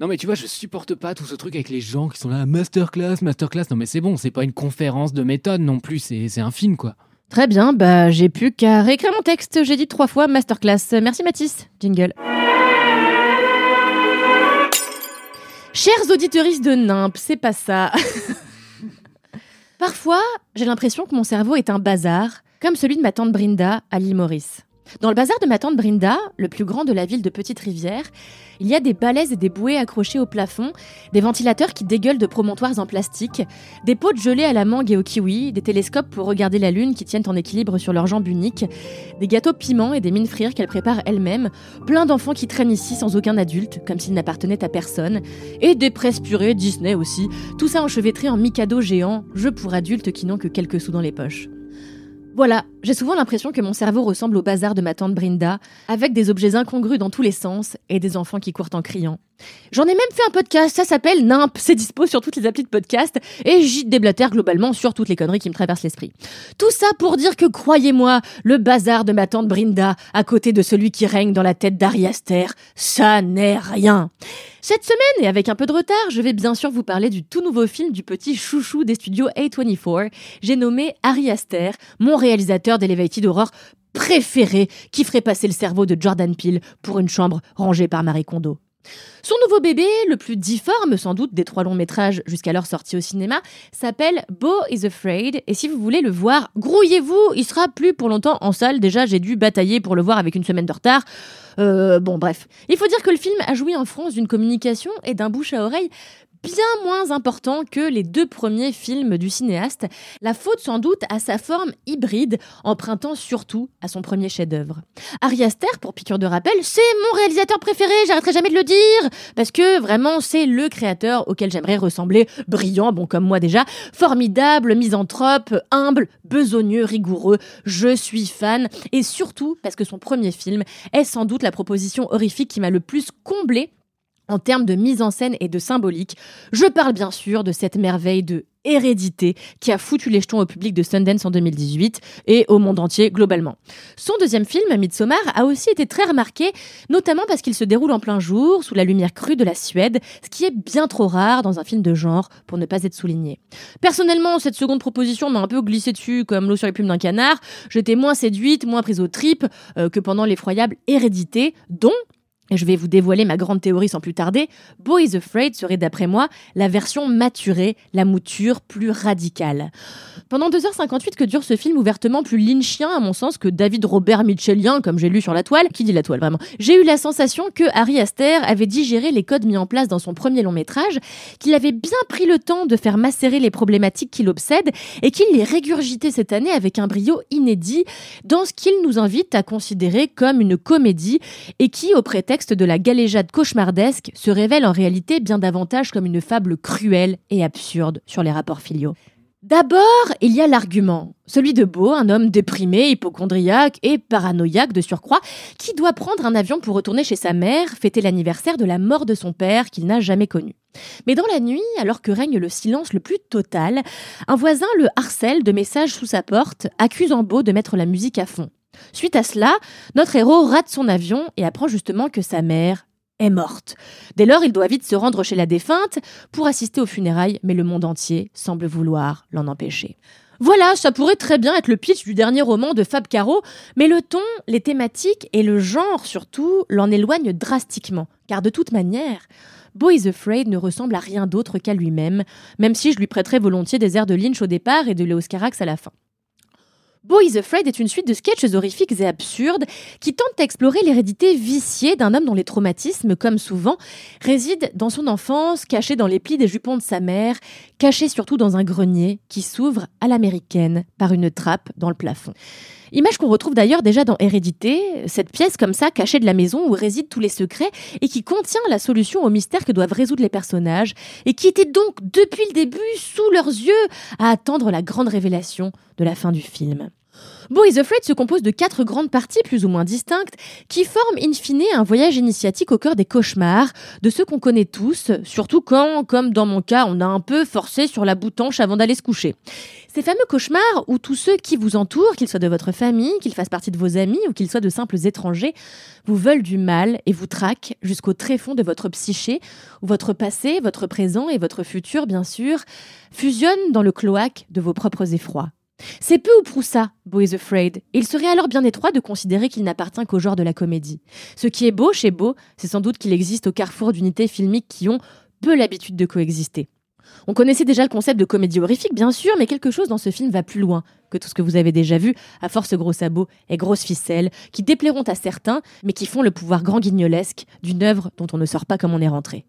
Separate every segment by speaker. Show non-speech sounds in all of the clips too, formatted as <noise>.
Speaker 1: Non mais tu vois, je supporte pas tout ce truc avec les gens qui sont là, masterclass, masterclass. Non mais c'est bon, c'est pas une conférence de méthode non plus, c'est un film quoi.
Speaker 2: Très bien, bah j'ai plus qu'à réécrire mon texte. J'ai dit trois fois masterclass. Merci Mathis. Jingle. Chers auditeuristes de NIMP, c'est pas ça. <laughs> Parfois, j'ai l'impression que mon cerveau est un bazar, comme celui de ma tante Brinda à l'île Maurice. Dans le bazar de ma tante Brinda, le plus grand de la ville de Petite-Rivière, il y a des balaises et des bouées accrochées au plafond, des ventilateurs qui dégueulent de promontoires en plastique, des pots de gelée à la mangue et au kiwi, des télescopes pour regarder la lune qui tiennent en équilibre sur leurs jambes uniques, des gâteaux piments et des mines frires qu'elle prépare elle-même, plein d'enfants qui traînent ici sans aucun adulte, comme s'ils n'appartenaient à personne, et des presses purées Disney aussi, tout ça enchevêtré en mikado géant, jeu pour adultes qui n'ont que quelques sous dans les poches. Voilà, j'ai souvent l'impression que mon cerveau ressemble au bazar de ma tante Brinda, avec des objets incongrus dans tous les sens et des enfants qui courent en criant. J'en ai même fait un podcast, ça s'appelle NIMP, c'est dispo sur toutes les applis de podcast, et j'y déblatère globalement sur toutes les conneries qui me traversent l'esprit. Tout ça pour dire que, croyez-moi, le bazar de ma tante Brinda, à côté de celui qui règne dans la tête d'Ari Aster, ça n'est rien. Cette semaine, et avec un peu de retard, je vais bien sûr vous parler du tout nouveau film du petit chouchou des studios A24. J'ai nommé Ari Aster, mon réalisateur d'Elevated Horror préféré, qui ferait passer le cerveau de Jordan Peele pour une chambre rangée par Marie Kondo. Son nouveau bébé, le plus difforme sans doute des trois longs métrages jusqu'alors sortis au cinéma, s'appelle Beau is Afraid. Et si vous voulez le voir, grouillez-vous, il sera plus pour longtemps en salle. Déjà, j'ai dû batailler pour le voir avec une semaine de retard. Euh, bon, bref. Il faut dire que le film a joui en France d'une communication et d'un bouche à oreille bien moins important que les deux premiers films du cinéaste, la faute sans doute à sa forme hybride, empruntant surtout à son premier chef-d'œuvre. Ari Aster, pour piqûre de rappel, c'est mon réalisateur préféré, j'arrêterai jamais de le dire, parce que vraiment c'est le créateur auquel j'aimerais ressembler, brillant, bon comme moi déjà, formidable, misanthrope, humble, besogneux, rigoureux, je suis fan, et surtout parce que son premier film est sans doute la proposition horrifique qui m'a le plus comblé en termes de mise en scène et de symbolique. Je parle bien sûr de cette merveille de hérédité qui a foutu les jetons au public de Sundance en 2018 et au monde entier globalement. Son deuxième film, Midsommar, a aussi été très remarqué, notamment parce qu'il se déroule en plein jour, sous la lumière crue de la Suède, ce qui est bien trop rare dans un film de genre pour ne pas être souligné. Personnellement, cette seconde proposition m'a un peu glissé dessus comme l'eau sur les plumes d'un canard. J'étais moins séduite, moins prise aux tripes euh, que pendant l'effroyable hérédité, dont je vais vous dévoiler ma grande théorie sans plus tarder, Boys Afraid serait d'après moi la version maturée, la mouture plus radicale. Pendant 2h58 que dure ce film ouvertement plus lynchien à mon sens que David Robert Mitchellien comme j'ai lu sur la toile, qui dit la toile vraiment, j'ai eu la sensation que Harry Aster avait digéré les codes mis en place dans son premier long métrage, qu'il avait bien pris le temps de faire macérer les problématiques qui l'obsèdent et qu'il les régurgitait cette année avec un brio inédit dans ce qu'il nous invite à considérer comme une comédie et qui, au prétexte de la galéjade cauchemardesque se révèle en réalité bien davantage comme une fable cruelle et absurde sur les rapports filiaux. D'abord, il y a l'argument, celui de Beau, un homme déprimé, hypochondriaque et paranoïaque de surcroît, qui doit prendre un avion pour retourner chez sa mère, fêter l'anniversaire de la mort de son père qu'il n'a jamais connu. Mais dans la nuit, alors que règne le silence le plus total, un voisin le harcèle de messages sous sa porte, accusant Beau de mettre la musique à fond. Suite à cela, notre héros rate son avion et apprend justement que sa mère est morte. Dès lors, il doit vite se rendre chez la défunte pour assister aux funérailles, mais le monde entier semble vouloir l'en empêcher. Voilà, ça pourrait très bien être le pitch du dernier roman de Fab Caro, mais le ton, les thématiques et le genre surtout l'en éloignent drastiquement, car de toute manière, Boy Afraid ne ressemble à rien d'autre qu'à lui-même, même si je lui prêterais volontiers des airs de Lynch au départ et de Léos Carax à la fin. Boy Afraid est une suite de sketches horrifiques et absurdes qui tentent d'explorer l'hérédité viciée d'un homme dont les traumatismes, comme souvent, résident dans son enfance, caché dans les plis des jupons de sa mère, caché surtout dans un grenier qui s'ouvre à l'américaine par une trappe dans le plafond. Image qu'on retrouve d'ailleurs déjà dans Hérédité, cette pièce comme ça cachée de la maison où résident tous les secrets et qui contient la solution au mystère que doivent résoudre les personnages et qui était donc depuis le début sous leurs yeux à attendre la grande révélation de la fin du film. Bo is Afraid se compose de quatre grandes parties plus ou moins distinctes qui forment in fine un voyage initiatique au cœur des cauchemars, de ceux qu'on connaît tous, surtout quand, comme dans mon cas, on a un peu forcé sur la boutanche avant d'aller se coucher. Ces fameux cauchemars où tous ceux qui vous entourent, qu'ils soient de votre famille, qu'ils fassent partie de vos amis ou qu'ils soient de simples étrangers, vous veulent du mal et vous traquent jusqu'au tréfonds de votre psyché, où votre passé, votre présent et votre futur, bien sûr, fusionnent dans le cloaque de vos propres effrois. C'est peu ou prou ça, Beau is Afraid, il serait alors bien étroit de considérer qu'il n'appartient qu'au genre de la comédie. Ce qui est beau chez Beau, c'est sans doute qu'il existe au carrefour d'unités filmiques qui ont peu l'habitude de coexister. On connaissait déjà le concept de comédie horrifique, bien sûr, mais quelque chose dans ce film va plus loin que tout ce que vous avez déjà vu, à force gros sabots et grosses ficelles, qui déplairont à certains, mais qui font le pouvoir grand guignolesque d'une œuvre dont on ne sort pas comme on est rentré.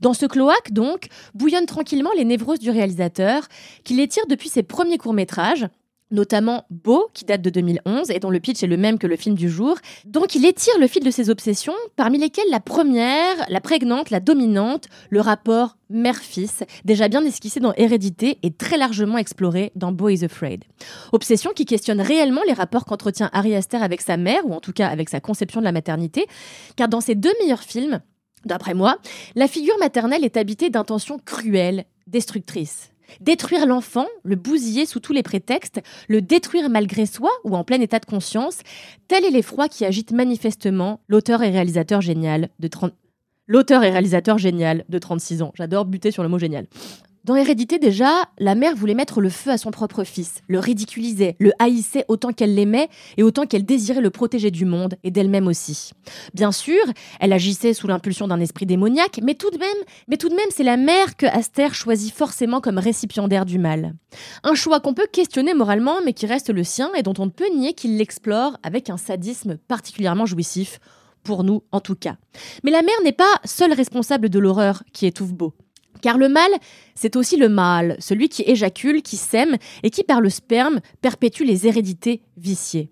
Speaker 2: Dans ce cloaque, donc, bouillonnent tranquillement les névroses du réalisateur, qui les tire depuis ses premiers courts-métrages, notamment Beau, qui date de 2011 et dont le pitch est le même que le film du jour. Donc il étire le fil de ses obsessions, parmi lesquelles la première, la prégnante, la dominante, le rapport mère-fils, déjà bien esquissé dans Hérédité et très largement exploré dans Beau is Afraid. Obsession qui questionne réellement les rapports qu'entretient Harry Aster avec sa mère, ou en tout cas avec sa conception de la maternité, car dans ses deux meilleurs films, D'après moi, la figure maternelle est habitée d'intentions cruelles, destructrices. Détruire l'enfant, le bousiller sous tous les prétextes, le détruire malgré soi ou en plein état de conscience, tel est l'effroi qui agite manifestement l'auteur et réalisateur génial de 30... L'auteur et réalisateur génial de 36 ans. J'adore buter sur le mot génial. Dans Hérédité déjà, la mère voulait mettre le feu à son propre fils, le ridiculisait, le haïssait autant qu'elle l'aimait et autant qu'elle désirait le protéger du monde et d'elle-même aussi. Bien sûr, elle agissait sous l'impulsion d'un esprit démoniaque, mais tout de même, c'est la mère que Aster choisit forcément comme récipiendaire du mal. Un choix qu'on peut questionner moralement, mais qui reste le sien et dont on ne peut nier qu'il l'explore avec un sadisme particulièrement jouissif pour nous en tout cas. Mais la mère n'est pas seule responsable de l'horreur qui étouffe Beau. Car le mal, c'est aussi le mâle, celui qui éjacule, qui sème et qui, par le sperme, perpétue les hérédités viciées.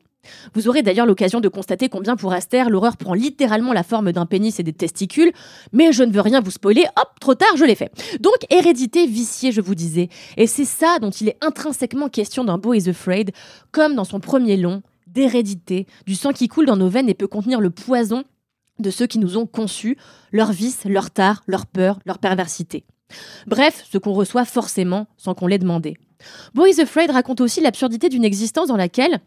Speaker 2: Vous aurez d'ailleurs l'occasion de constater combien pour Aster, l'horreur prend littéralement la forme d'un pénis et des testicules, mais je ne veux rien vous spoiler, hop, trop tard, je l'ai fait. Donc, hérédité viciée, je vous disais. Et c'est ça dont il est intrinsèquement question dans Beau is Afraid, comme dans son premier long, d'hérédité, du sang qui coule dans nos veines et peut contenir le poison de ceux qui nous ont conçus, leurs vices, leurs tares, leurs peurs, leur perversité. Bref, ce qu'on reçoit forcément sans qu'on l'ait demandé. Boys Afraid raconte aussi l'absurdité d'une existence dans laquelle,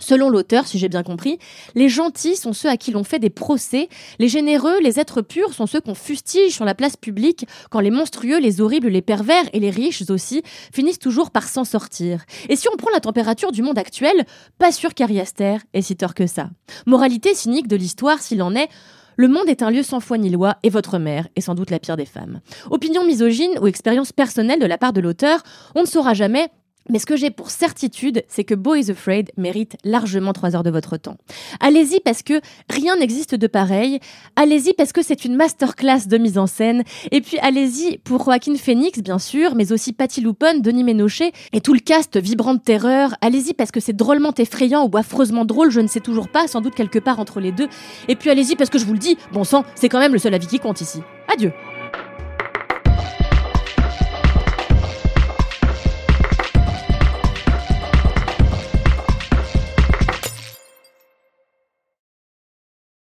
Speaker 2: Selon l'auteur, si j'ai bien compris, les gentils sont ceux à qui l'on fait des procès, les généreux, les êtres purs sont ceux qu'on fustige sur la place publique, quand les monstrueux, les horribles, les pervers et les riches aussi finissent toujours par s'en sortir. Et si on prend la température du monde actuel, pas sûr qu'Ariaster est si tort que ça. Moralité cynique de l'histoire s'il en est, le monde est un lieu sans foi ni loi et votre mère est sans doute la pire des femmes. Opinion misogyne ou expérience personnelle de la part de l'auteur, on ne saura jamais mais ce que j'ai pour certitude, c'est que Boy is Afraid mérite largement 3 heures de votre temps. Allez-y parce que rien n'existe de pareil. Allez-y parce que c'est une masterclass de mise en scène. Et puis allez-y pour Joaquin Phoenix, bien sûr, mais aussi Patty Lupon, Denis Ménochet et tout le cast vibrant de terreur. Allez-y parce que c'est drôlement effrayant ou affreusement drôle, je ne sais toujours pas, sans doute quelque part entre les deux. Et puis allez-y parce que je vous le dis, bon sang, c'est quand même le seul avis qui compte ici. Adieu.